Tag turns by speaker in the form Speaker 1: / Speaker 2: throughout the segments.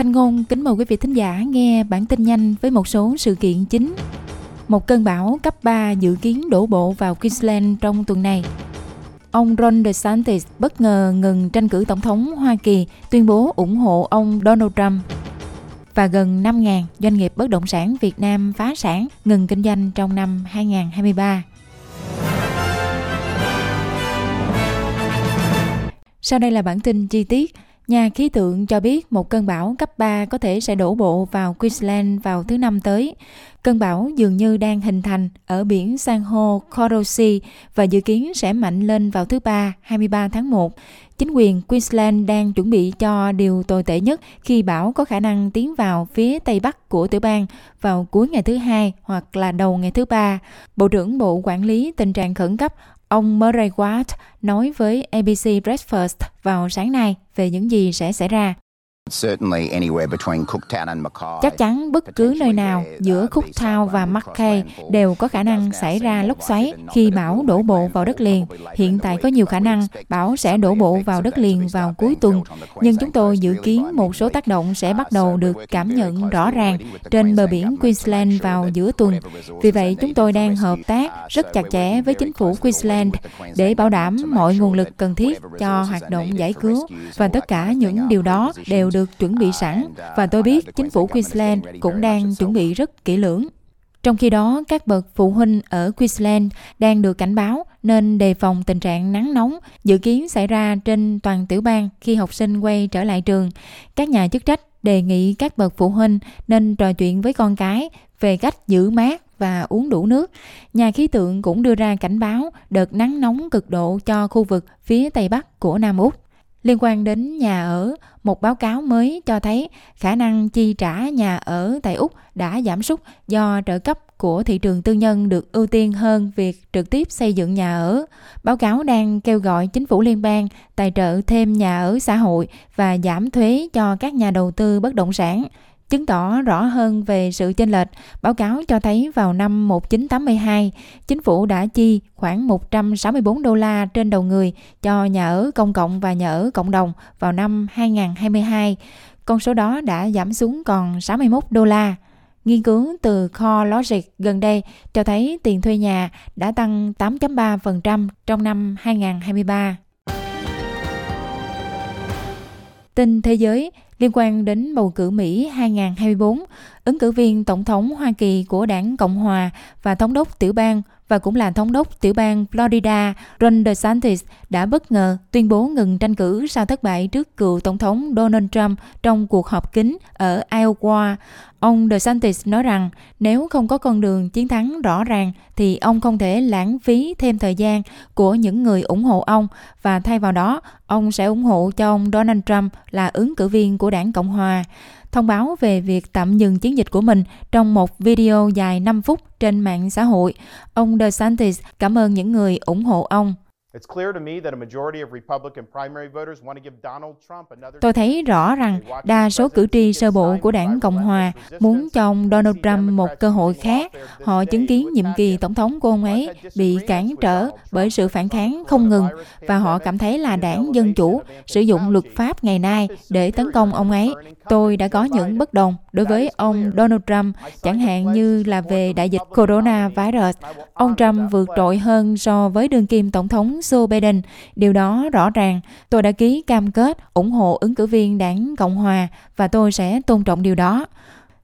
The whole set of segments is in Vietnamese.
Speaker 1: Thanh Ngôn kính mời quý vị thính giả nghe bản tin nhanh với một số sự kiện chính. Một cơn bão cấp 3 dự kiến đổ bộ vào Queensland trong tuần này. Ông Ron DeSantis bất ngờ ngừng tranh cử tổng thống Hoa Kỳ, tuyên bố ủng hộ ông Donald Trump. Và gần 5.000 doanh nghiệp bất động sản Việt Nam phá sản, ngừng kinh doanh trong năm 2023. Sau đây là bản tin chi tiết. Nhà khí tượng cho biết một cơn bão cấp 3 có thể sẽ đổ bộ vào Queensland vào thứ năm tới. Cơn bão dường như đang hình thành ở biển san hô Coral Sea và dự kiến sẽ mạnh lên vào thứ ba 23 tháng 1. Chính quyền Queensland đang chuẩn bị cho điều tồi tệ nhất khi bão có khả năng tiến vào phía tây bắc của tiểu bang vào cuối ngày thứ hai hoặc là đầu ngày thứ ba. Bộ trưởng Bộ Quản lý tình trạng khẩn cấp Ông Murray Watt nói với ABC Breakfast vào sáng nay về những gì sẽ xảy ra. Chắc chắn bất cứ nơi nào giữa Cooktown và Mackay đều có khả năng xảy ra lốc xoáy khi bão đổ bộ vào đất liền. Hiện tại có nhiều khả năng bão sẽ đổ bộ vào đất liền vào cuối tuần, nhưng chúng tôi dự kiến một số tác động sẽ bắt đầu được cảm nhận rõ ràng trên bờ biển Queensland vào giữa tuần. Vì vậy, chúng tôi đang hợp tác rất chặt chẽ với chính phủ Queensland để bảo đảm mọi nguồn lực cần thiết cho hoạt động giải cứu và tất cả những điều đó đều được được chuẩn bị sẵn và tôi biết chính phủ Queensland cũng đang chuẩn bị rất kỹ lưỡng. Trong khi đó, các bậc phụ huynh ở Queensland đang được cảnh báo nên đề phòng tình trạng nắng nóng dự kiến xảy ra trên toàn tiểu bang khi học sinh quay trở lại trường. Các nhà chức trách đề nghị các bậc phụ huynh nên trò chuyện với con cái về cách giữ mát và uống đủ nước. Nhà khí tượng cũng đưa ra cảnh báo đợt nắng nóng cực độ cho khu vực phía tây bắc của Nam Úc. Liên quan đến nhà ở, một báo cáo mới cho thấy khả năng chi trả nhà ở tại Úc đã giảm sút do trợ cấp của thị trường tư nhân được ưu tiên hơn việc trực tiếp xây dựng nhà ở. Báo cáo đang kêu gọi chính phủ liên bang tài trợ thêm nhà ở xã hội và giảm thuế cho các nhà đầu tư bất động sản chứng tỏ rõ hơn về sự chênh lệch. Báo cáo cho thấy vào năm 1982, chính phủ đã chi khoảng 164 đô la trên đầu người cho nhà ở công cộng và nhà ở cộng đồng vào năm 2022. Con số đó đã giảm xuống còn 61 đô la. Nghiên cứu từ kho Logic gần đây cho thấy tiền thuê nhà đã tăng 8.3% trong năm 2023. Tin thế giới liên quan đến bầu cử Mỹ 2024, ứng cử viên tổng thống Hoa Kỳ của đảng Cộng hòa và thống đốc tiểu bang và cũng là thống đốc tiểu bang Florida, Ron DeSantis đã bất ngờ tuyên bố ngừng tranh cử sau thất bại trước cựu tổng thống Donald Trump trong cuộc họp kín ở Iowa. Ông DeSantis nói rằng, nếu không có con đường chiến thắng rõ ràng, thì ông không thể lãng phí thêm thời gian của những người ủng hộ ông và thay vào đó, ông sẽ ủng hộ cho ông Donald Trump là ứng cử viên của đảng Cộng hòa thông báo về việc tạm dừng chiến dịch của mình trong một video dài 5 phút trên mạng xã hội. Ông DeSantis cảm ơn những người ủng hộ ông. Tôi thấy rõ rằng đa số cử tri sơ bộ của đảng Cộng Hòa muốn cho ông Donald Trump một cơ hội khác. Họ chứng kiến nhiệm kỳ tổng thống của ông ấy bị cản trở bởi sự phản kháng không ngừng và họ cảm thấy là đảng Dân Chủ sử dụng luật pháp ngày nay để tấn công ông ấy. Tôi đã có những bất đồng đối với ông Donald Trump, chẳng hạn như là về đại dịch coronavirus. Ông Trump vượt trội hơn so với đương kim tổng thống Joe Biden. Điều đó rõ ràng, tôi đã ký cam kết ủng hộ ứng cử viên đảng Cộng Hòa và tôi sẽ tôn trọng điều đó.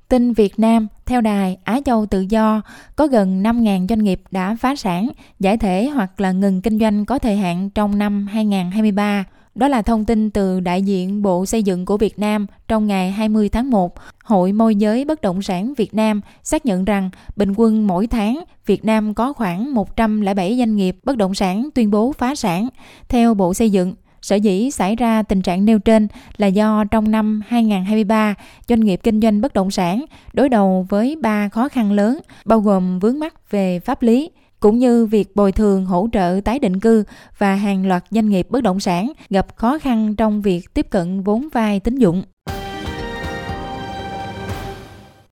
Speaker 1: Tin Việt Nam, theo đài Á Châu Tự Do, có gần 5.000 doanh nghiệp đã phá sản, giải thể hoặc là ngừng kinh doanh có thời hạn trong năm 2023. Đó là thông tin từ đại diện Bộ Xây dựng của Việt Nam trong ngày 20 tháng 1. Hội môi giới bất động sản Việt Nam xác nhận rằng bình quân mỗi tháng Việt Nam có khoảng 107 doanh nghiệp bất động sản tuyên bố phá sản. Theo Bộ Xây dựng, Sở dĩ xảy ra tình trạng nêu trên là do trong năm 2023, doanh nghiệp kinh doanh bất động sản đối đầu với ba khó khăn lớn, bao gồm vướng mắc về pháp lý, cũng như việc bồi thường hỗ trợ tái định cư và hàng loạt doanh nghiệp bất động sản gặp khó khăn trong việc tiếp cận vốn vay tín dụng.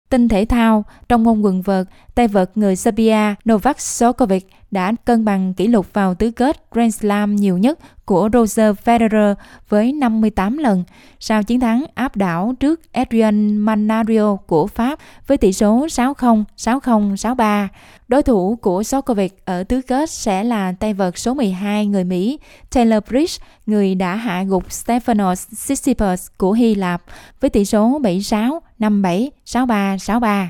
Speaker 1: Tin thể thao, trong môn quần vợt, tay vợt người Serbia Novak Djokovic đã cân bằng kỷ lục vào tứ kết Grand Slam nhiều nhất của Roger Federer với 58 lần sau chiến thắng áp đảo trước Adrian Manario của Pháp với tỷ số 6-0, 6-0, 6-3. Đối thủ của Djokovic ở tứ kết sẽ là tay vợt số 12 người Mỹ Taylor Fritz, người đã hạ gục Stefanos Tsitsipas của Hy Lạp với tỷ số 7-6, 5-7, 6-3, 6-3.